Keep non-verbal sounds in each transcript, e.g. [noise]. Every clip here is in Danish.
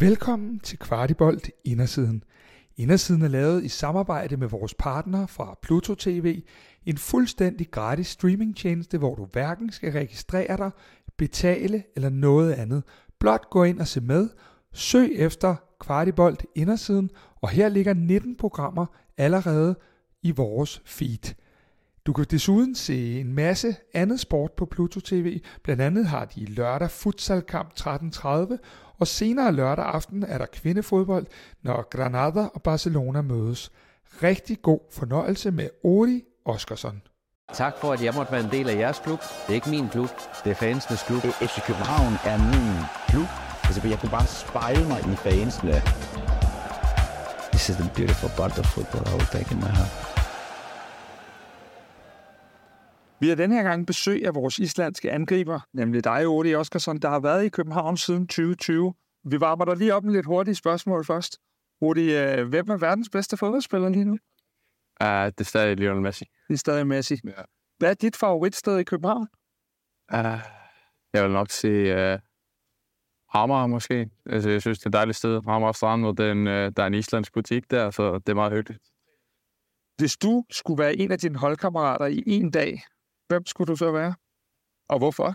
Velkommen til Kvartibolt Indersiden. Indersiden er lavet i samarbejde med vores partner fra Pluto TV, en fuldstændig gratis streamingtjeneste, hvor du hverken skal registrere dig, betale eller noget andet. Blot gå ind og se med, søg efter Kvartibolt Indersiden, og her ligger 19 programmer allerede i vores feed. Du kan desuden se en masse andet sport på Pluto TV. Blandt andet har de lørdag futsalkamp 13.30, og senere lørdag aften er der kvindefodbold, når Granada og Barcelona mødes. Rigtig god fornøjelse med Ori Oskarsson. Tak for, at jeg måtte være en del af jeres klub. Det er ikke min klub, det er fansenes klub. FC København er min klub. Altså, jeg kunne bare spejle mig i fansene. This is the beautiful part of football I will take in my heart. Vi har denne her gang besøg af vores islandske angriber, nemlig dig, Odi Oskarsson, der har været i København siden 2020. Vi varmer dig lige op med lidt hurtige spørgsmål først. Odi, øh, hvem er verdens bedste fodboldspiller lige nu? Uh, det er stadig Lionel Messi. Det er stadig Messi. Ja. Hvad er dit favoritsted i København? Uh, jeg vil nok sige uh, Amager måske. Altså, jeg synes, det er et dejligt sted. Amager Strand, og den, uh, der er en islandsk butik der, så det er meget hyggeligt. Hvis du skulle være en af dine holdkammerater i en dag, hvem skulle du så være? Og hvorfor?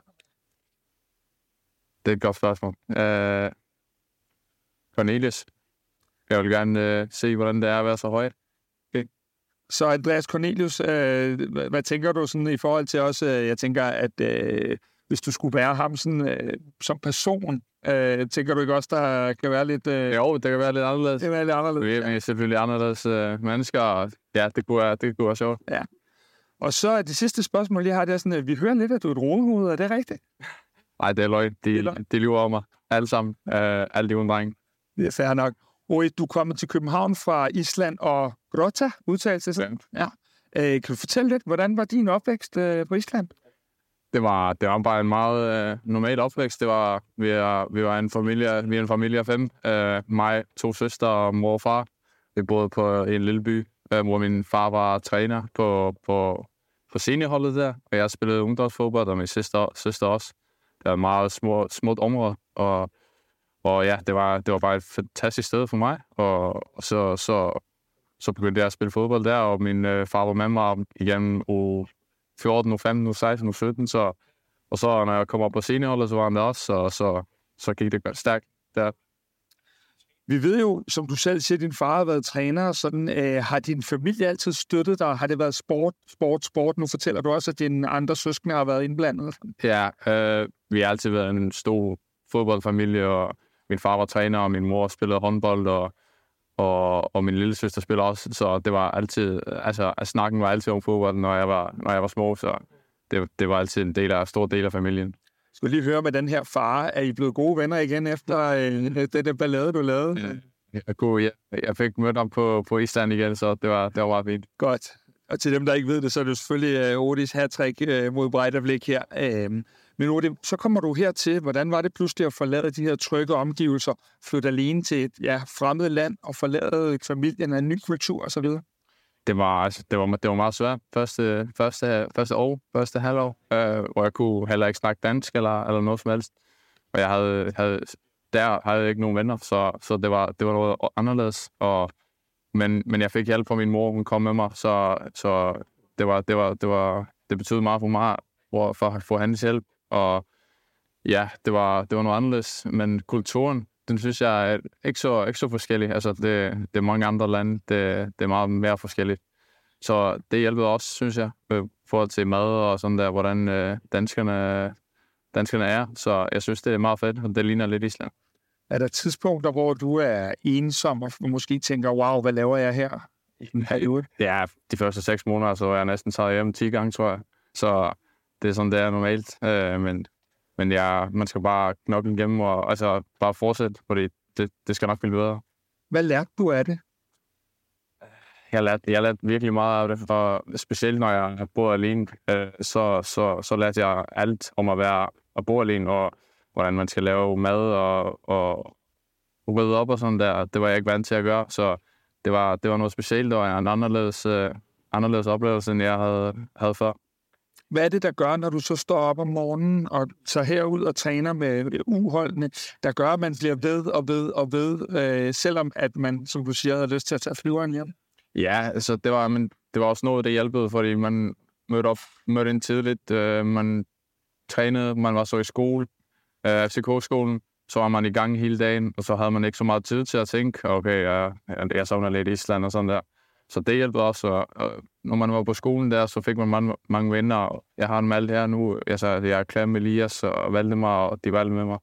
Det er et godt spørgsmål. Uh, Cornelius. Jeg vil gerne uh, se, hvordan det er at være så høj. Så Andreas Cornelius, øh, hvad, hvad tænker du sådan i forhold til også, øh, jeg tænker, at øh, hvis du skulle være ham sådan, øh, som person, øh, tænker du ikke også, der kan være lidt... Øh, Jo, det kan være lidt anderledes. det kan være lidt anderledes. Vi er selvfølgelig anderledes uh, mennesker, og ja, det kunne være, det kunne være sjovt. Og så er det sidste spørgsmål, jeg har, det er sådan, at vi hører lidt, at du er et rodehoved, er det rigtigt? Nej, det er løgn. Det er De, de lyver om mig. Alle sammen. Uh, alle de drenge. Det er fair nok. Og du er kommet til København fra Island og Grota, udtalelse sådan. Ja. Øh, kan du fortælle lidt, hvordan var din opvækst øh, på Island? Det var, det var bare en meget øh, normal opvækst. Det var, vi, er, vi var en familie, vi er en familie af fem. Øh, mig, to søstre og mor og far. Vi boede på en lille by, øh, hvor min far var træner på, på, på seniorholdet der. Og jeg spillede ungdomsfodbold, og min søster, søster også. Det var et meget små, småt område, og, og ja, det var, det var bare et fantastisk sted for mig. Og, og så, så, så begyndte jeg at spille fodbold der, og min øh, far var med mig igennem u 14, u 15, u 16, u 17, så, og så når jeg kom op på seniorholdet, så var han der også, og så, så gik det godt stærkt der. Vi ved jo, som du selv siger, din far har været træner, og sådan, øh, har din familie altid støttet dig? Har det været sport, sport, sport? Nu fortæller du også, at dine andre søskende har været indblandet. Ja, øh, vi har altid været en stor fodboldfamilie, og min far var træner, og min mor spillede håndbold, og, og, og min lille søster spiller også, så det var altid, altså at snakken var altid om fodbold, når jeg var, når jeg var små, så det, det var altid en del af, en stor del af familien. Skulle lige høre med den her far. Er I blevet gode venner igen efter øh, den der ballade, du lavede? Ja. Jeg, kunne, jeg, jeg fik mødt ham på, på Island igen, så det var, det var meget fint. Godt. Og til dem, der ikke ved det, så er det jo selvfølgelig uh, Odis hattrick uh, mod Breidablik her. Uh, men Odi, så kommer du hertil. Hvordan var det pludselig at forlade de her trygge omgivelser, flytte alene til et ja, fremmed land og forlade familien af en ny kultur osv.? Det var, altså, det var, det var meget svært første, første, første år, første halvår, øh, hvor jeg kunne heller ikke snakke dansk eller, eller noget som helst. Og jeg havde, havde, der havde jeg ikke nogen venner, så, så det, var, det var noget anderledes. Og, men, men jeg fik hjælp fra min mor, hun kom med mig, så, så det, var, det, var, det, var, det betød meget for mig for, for at få hans hjælp. Og ja, det var, det var noget anderledes, men kulturen, den synes jeg er ikke så, ikke så forskellig. Altså, det, det er mange andre lande, det, det er meget mere forskelligt. Så det hjælper også, synes jeg, i forhold til mad og sådan der, hvordan øh, danskerne, danskerne er. Så jeg synes, det er meget fedt, og det ligner lidt Island. Er der tidspunkter, hvor du er ensom og måske tænker, wow, hvad laver jeg her i den [laughs] periode? Er de første seks måneder, så er jeg næsten taget hjem 10 gange, tror jeg. Så det er sådan, det er normalt. Øh, men men ja, man skal bare knokle igennem og altså, bare fortsætte, fordi det, det skal nok blive bedre. Hvad lærte du af det? Jeg har lært, jeg har lært virkelig meget af det, og specielt når jeg bor alene, øh, så, så, så lærte jeg alt om at være at bo alene, og hvordan man skal lave mad og, og rydde op og sådan der. Det var jeg ikke vant til at gøre, så det var, det var noget specielt, og en anderledes, øh, anderledes oplevelse, end jeg havde, havde før. Hvad er det, der gør, når du så står op om morgenen og tager herud og træner med øh, uholdene, der gør, at man bliver ved og ved og ved, øh, selvom at man, som du siger, har lyst til at tage flyveren hjem? Ja, altså det var, men det var også noget, der hjælpede, fordi man mødte, op, mødte ind tidligt, øh, man trænede, man var så i skole, øh, FCK-skolen, så var man i gang hele dagen, og så havde man ikke så meget tid til at tænke, okay, jeg, jeg savner lidt Island og sådan der. Så det hjælpede også, og, og når man var på skolen der, så fik man mange, mange venner, og jeg har dem alle her nu. Altså, jeg er klar med Elias og Valdemar, og de valgte med mig.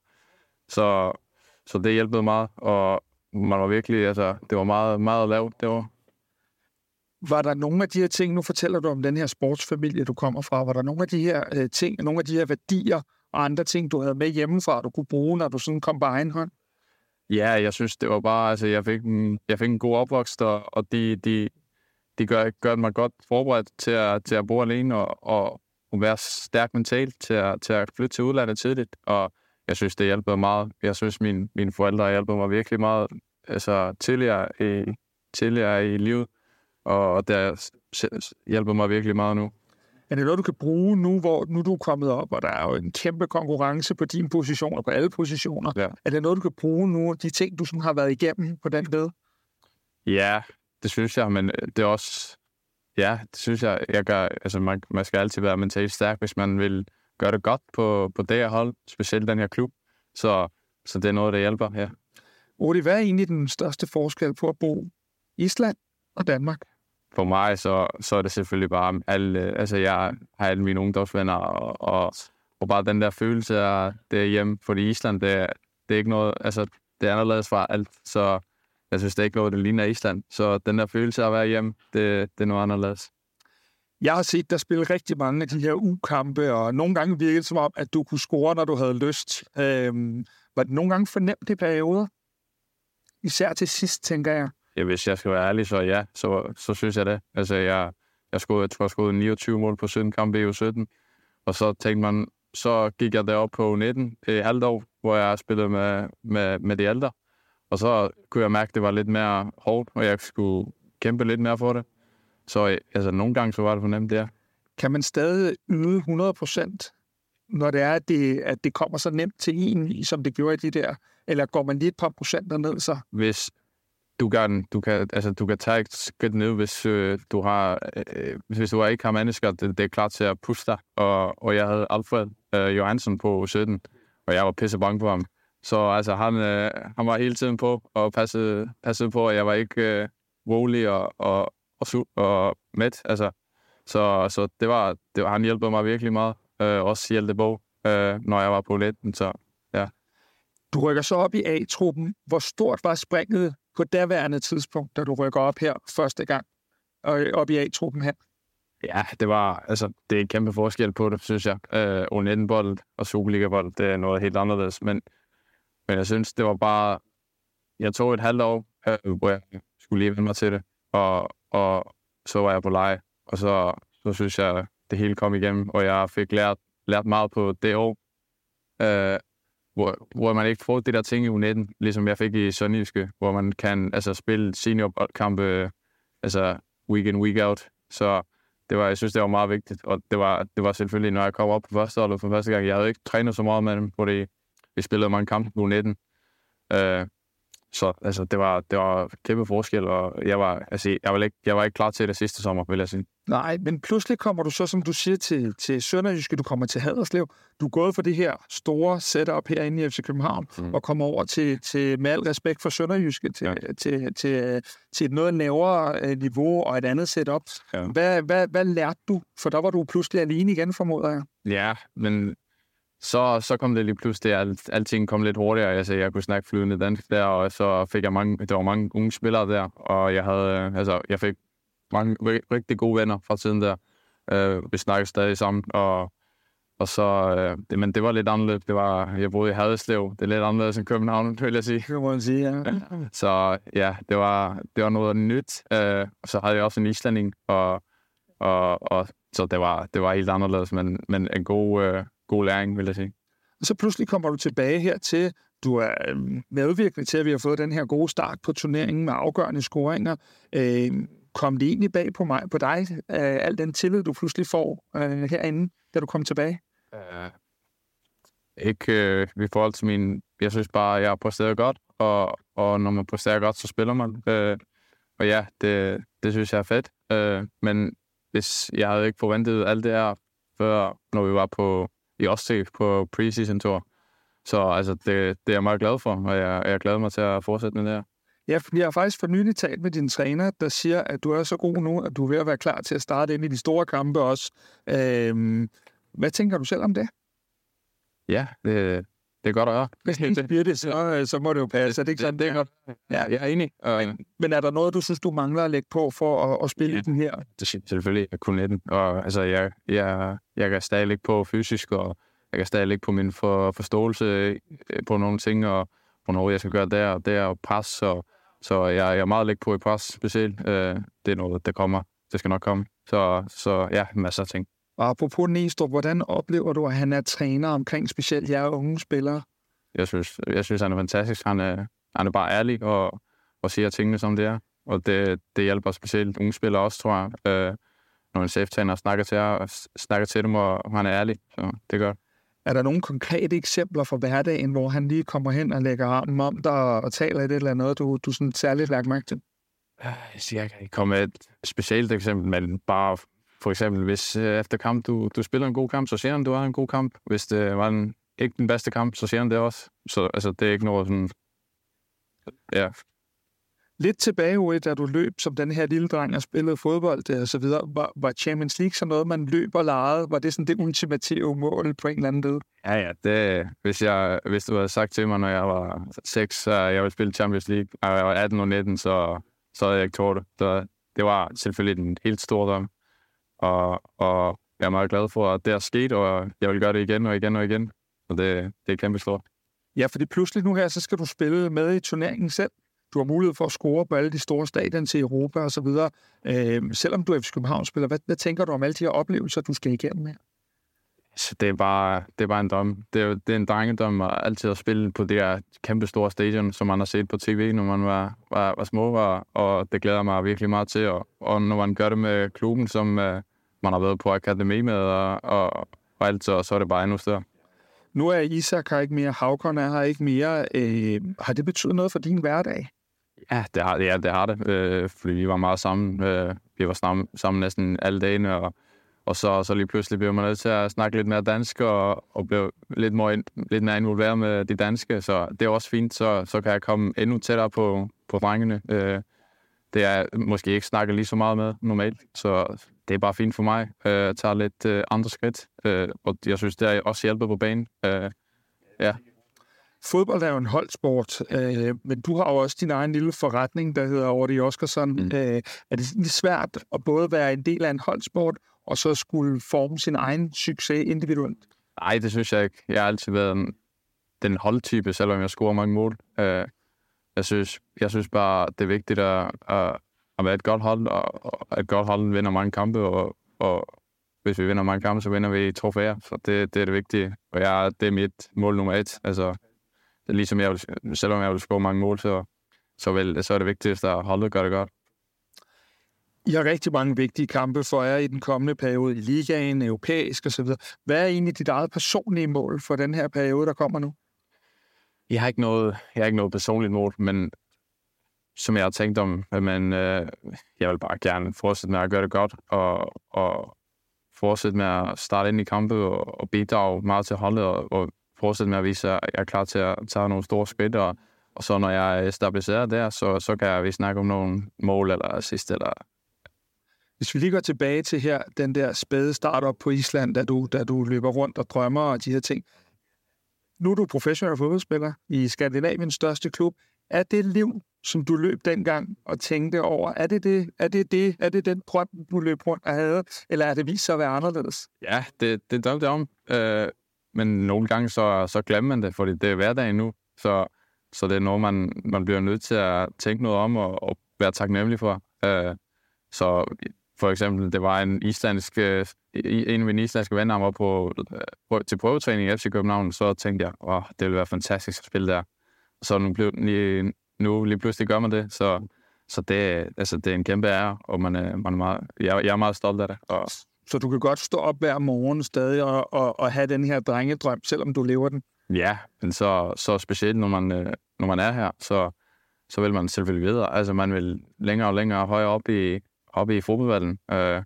Så, så det hjælpede meget, og man var virkelig, altså, det var meget, meget lavt det var. Var der nogle af de her ting, nu fortæller du om den her sportsfamilie, du kommer fra, var der nogle af de her øh, ting, nogle af de her værdier og andre ting, du havde med hjemmefra, du kunne bruge, når du sådan kom på egen hånd? Ja, jeg synes, det var bare, altså, jeg fik en, jeg fik en god opvækst, og, og de, de, de gør, gør mig godt forberedt til at, til at bo alene og, og, og være stærk mentalt til at, til at flytte til udlandet tidligt. Og jeg synes, det hjælper meget. Jeg synes, mine, mine forældre hjælper mig virkelig meget altså, tidligere, i, tidligere i livet. Og, og det hjælper mig virkelig meget nu. Er det noget, du kan bruge nu, hvor nu du er kommet op, og der er jo en kæmpe konkurrence på din position og på alle positioner? Ja. Er det noget, du kan bruge nu, de ting, du sådan har været igennem på den led? Ja, det synes jeg, men øh, det er også... Ja, det synes jeg, jeg gør... Altså, man, man skal altid være mentalt stærk, hvis man vil gøre det godt på, på det her hold, specielt den her klub. Så, så det er noget, der hjælper, ja. Odi, hvad er egentlig den største forskel på at bo i Island og Danmark? For mig, så, så er det selvfølgelig bare alle... Altså, jeg har alle mine ungdomsvenner, og, og, og bare den der følelse af det hjemme. Fordi Island, det, det er ikke noget... Altså, det er anderledes fra alt, så jeg synes det ikke noget, det ligner Island. Så den der følelse af at være hjemme, det, det er noget anderledes. Jeg har set dig spille rigtig mange af de her ukampe, og nogle gange virkede det som om, at du kunne score, når du havde lyst. Øhm, var det nogle gange fornemt i perioder? Især til sidst, tænker jeg. Ja, hvis jeg skal være ærlig, så ja, så, så synes jeg det. Altså, jeg, jeg, skulle, jeg tror, jeg skulle 29 mål på 17 kampe i U17. Og så tænkte man, så gik jeg derop på 19 i halvt år, hvor jeg spillede med, med, med de ældre. Og så kunne jeg mærke, at det var lidt mere hårdt, og jeg skulle kæmpe lidt mere for det. Så altså, nogle gange så var det fornemt, der. Kan man stadig yde 100 procent, når det er, at det, at det kommer så nemt til en, som det gjorde i de der? Eller går man lige et par procent ned så? Hvis du kan, du kan, altså, du kan tage et skridt ned, hvis øh, du har, øh, hvis du ikke har mennesker, det, det er klar til at puste dig. Og, og jeg havde Alfred øh, Johansson på 17, og jeg var pisse bange på ham. Så altså, han, øh, han var hele tiden på og passede, passede på, at jeg var ikke øh, rolig og, og, og, og mæt. Altså, så, så det var, det var, han hjalp mig virkelig meget. Øh, også hjælpte på, øh, når jeg var på letten. Så, ja. Du rykker så op i A-truppen. Hvor stort var springet på daværende tidspunkt, da du rykker op her første gang, og op i A-truppen her? Ja, det var, altså, det er en kæmpe forskel på det, synes jeg. Øh, U19-bold og Superliga-bold, det er noget helt anderledes, men men jeg synes, det var bare... Jeg tog et halvt år, øh, hvor jeg skulle lige vende mig til det. Og, og så var jeg på leje. Og så, så synes jeg, det hele kom igennem. Og jeg fik lært, lært meget på det år. Øh, hvor, hvor man ikke får det der ting i U19, ligesom jeg fik i Sønderjyske, hvor man kan altså, spille seniorkampe altså, week in, week out. Så det var, jeg synes, det var meget vigtigt. Og det var, det var selvfølgelig, når jeg kom op på første år for første gang, jeg havde ikke trænet så meget med dem, fordi vi spillede mange kampe på 19. Øh, så altså, det var, det var kæmpe forskel, og jeg var, altså, jeg, var ikke, jeg var ikke klar til det sidste sommer, vil jeg sige. Nej, men pludselig kommer du så, som du siger, til, til Sønderjyske, du kommer til Haderslev. Du er gået for det her store setup herinde i FC København, mm. og kommer over til, til, med al respekt for Sønderjyske, til, ja. til, til, til, til et noget lavere øh, niveau og et andet setup. Ja. Hvad, hvad, hvad lærte du? For der var du pludselig alene igen, formoder jeg. Ja, men så, så kom det lige pludselig, at alt, alting kom lidt hurtigere. Altså, jeg kunne snakke flydende dansk der, og så fik jeg mange, der var mange unge spillere der, og jeg havde, altså, jeg fik mange rigtig gode venner fra tiden der. Uh, vi snakkede stadig sammen, og, og så, uh, det, men det var lidt anderledes. Det var, jeg boede i Haderslev. Det er lidt anderledes end København, [laughs] vil jeg sige. Det må man sige, ja. [laughs] så ja, det var, det var noget nyt. Og så havde jeg også en islanding, og, og, og så det var, det var helt anderledes, men, men en god, uh, god læring, vil jeg sige. Og så pludselig kommer du tilbage her til, du er øhm, medvirkende til, at vi har fået den her gode start på turneringen med afgørende scoringer. Øh, kom det egentlig bag på mig, på dig, øh, al den tillid, du pludselig får øh, herinde, da du kom tilbage? Uh, ikke uh, i forhold til min... Jeg synes bare, jeg har præsteret godt, og, og når man præsterer godt, så spiller man. Uh, og ja, det, det synes jeg er fedt. Uh, men hvis jeg havde ikke forventet alt det her, før når vi var på i Ostsee på preseason tour. Så altså, det, det er jeg meget glad for, og jeg, jeg glæder mig til at fortsætte med det her. Ja, jeg har faktisk for nylig talt med din træner, der siger, at du er så god nu, at du er ved at være klar til at starte ind i de store kampe også. Øhm, hvad tænker du selv om det? Ja, det, det er godt at høre. Hvis det bliver det, så, så må det jo passe. Er det ikke sådan? Det, det er godt. Ja, jeg er enig. Og, Men er der noget, du synes, du mangler at lægge på for at, at spille Ja. den her? det er selvfølgelig at kunne den. Og altså, jeg, jeg, jeg kan stadig ligge på fysisk, og jeg kan stadig ligge på min for, forståelse øh, på nogle ting, og hvornår jeg skal gøre der og der, og pres. Og, så jeg, jeg er meget ligge på i pres specielt. Øh, det er noget, der kommer. Det skal nok komme. Så, så ja, masser af ting. Og apropos Næstrup, hvordan oplever du, at han er træner omkring specielt jer unge spillere? Jeg synes, jeg synes han er fantastisk. Han er, han er bare ærlig og, og siger tingene, som det er. Og det, det hjælper specielt unge spillere også, tror jeg. Øh, når en cheftræner snakker til, jer, snakker til dem, og han er ærlig. Så det gør Er der nogle konkrete eksempler fra hverdagen, hvor han lige kommer hen og lægger armen om dig og taler i det eller noget, du, du sådan særligt lagt mærke til? Jeg kan ikke komme med et specielt eksempel, men bare for eksempel, hvis øh, efter kamp, du, du spiller en god kamp, så siger han, du har en god kamp. Hvis det var en, ikke den bedste kamp, så siger han det også. Så altså, det er ikke noget sådan... Ja, Lidt tilbage, Uwe, da du løb som den her lille dreng og spillede fodbold øh, og så videre, var, var Champions League så noget, man løb og legede? Var det sådan det ultimative mål på en eller anden led? ja, ja det, hvis, jeg, hvis du havde sagt til mig, når jeg var 6, at jeg ville spille Champions League, og jeg var 18 og 19, så, så havde jeg ikke tårt det. Så det var selvfølgelig en helt stor drøm. Og, og jeg er meget glad for, at det er sket, og jeg vil gøre det igen og igen og igen. Og det, det er kæmpe stort. Ja, fordi pludselig nu her, så skal du spille med i turneringen selv. Du har mulighed for at score på alle de store stadion til Europa og så videre. Øh, selvom du er FC København-spiller, hvad, hvad tænker du om alle de her oplevelser, du skal igennem her? Så det er bare, det er bare en drøm. Det er, det er en drengedrøm at altid at spille på det her kæmpe store stadion, som man har set på tv, når man var, var, var små, og, og det glæder mig virkelig meget til. Og, og når man gør det med klubben, som uh, man har været på akademi med, og, og, og alt, så, så er det bare endnu større. Nu er Isak her ikke mere, Havkon er her ikke mere. Øh, har det betydet noget for din hverdag? Ja, det har, ja, det har det, øh, fordi vi var meget sammen. Øh, vi var sammen, sammen næsten alle dagene, og, og så, så lige pludselig blev man nødt til at snakke lidt mere dansk, og, og blev lidt mere, lidt mere involveret med de danske, så det er også fint, så, så kan jeg komme endnu tættere på, på drengene. Øh, det er jeg måske ikke snakke lige så meget med normalt, så det er bare fint for mig øh, at tage lidt øh, andre skridt, øh, og jeg synes, det er også hjælpet på banen. Øh, ja. Fodbold er jo en holdsport, øh, men du har jo også din egen lille forretning, der hedder Ordi Oskarsson. Mm. Øh, er det lidt svært at både være en del af en holdsport, og så skulle forme sin egen succes individuelt? Nej, det synes jeg ikke. Jeg har altid været en, den holdtype, selvom jeg scorer mange mål. Øh, jeg, synes, jeg synes bare, det er vigtigt at, at, at være et godt hold, og, og et godt hold vinder mange kampe, og, og hvis vi vinder mange kampe, så vinder vi trofæer. Så det, det er det vigtige. Og jeg, det er mit mål nummer et. Altså, det er ligesom jeg vil, selvom jeg vil score mange mål, så, så, vil, så er det vigtigste, at holdet gør det godt. I har rigtig mange vigtige kampe for jer i den kommende periode i ligaen, europæisk osv. Hvad er egentlig dit eget personlige mål for den her periode, der kommer nu? Jeg har ikke noget, jeg har ikke noget personligt mål, men som jeg har tænkt om, men øh, jeg vil bare gerne fortsætte med at gøre det godt, og, og fortsætte med at starte ind i kampe og, og bidrage meget til holdet, og, og fortsætte med at vise, at jeg er klar til at tage nogle store skridt, og, og så når jeg er stabiliseret der, så, så kan jeg vi snakke om nogle mål eller assist, eller Hvis vi lige går tilbage til her, den der spæde startup på Island, da du, da du løber rundt og drømmer og de her ting. Nu er du professionel fodboldspiller i Skandinaviens største klub. Er det liv, som du løb dengang og tænkte over, er det det, er det, det, er det den drøm, du løb rundt og havde, eller er det vist sig at være anderledes? Ja, det, det drømte jeg om. Øh, men nogle gange så, så glemmer man det, fordi det er hverdagen nu. Så, så det er noget, man, man bliver nødt til at tænke noget om og, og være taknemmelig for. Øh, så for eksempel, det var en islandsk, øh, en af mine islandske venner, var på, på, til prøvetræning i FC København, så tænkte jeg, åh, det ville være fantastisk at spille der. Så nu, blev, lige, nu lige pludselig gør man det, så, så det, altså, det er en kæmpe ære, og man, er, man er meget, jeg, jeg er meget stolt af det. Og, Så du kan godt stå op hver morgen stadig og, og, og have den her drengedrøm, selvom du lever den. ja, men så, så specielt, når man, øh, når man er her, så, så vil man selvfølgelig videre. Altså, man vil længere og længere højere op i, op i fodboldverdenen. Øh,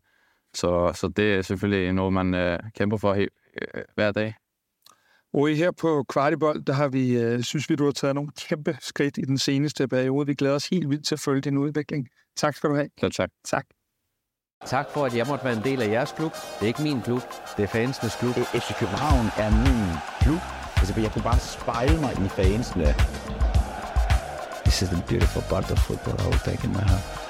så, så det er selvfølgelig noget, man øh, kæmper for he, øh, hver dag. Og her på Kvartibold, der har vi, øh, synes vi, du har taget nogle kæmpe skridt i den seneste periode. Vi glæder os helt vildt til at følge din udvikling. Tak skal du have. Så tak. Tak. Tak for, at jeg måtte være en del af jeres klub. Det er ikke min klub, det er fansenes klub. FC København er min klub. Altså, jeg kunne bare spejle mig i fansene. This is the beautiful part of football I will take in my heart.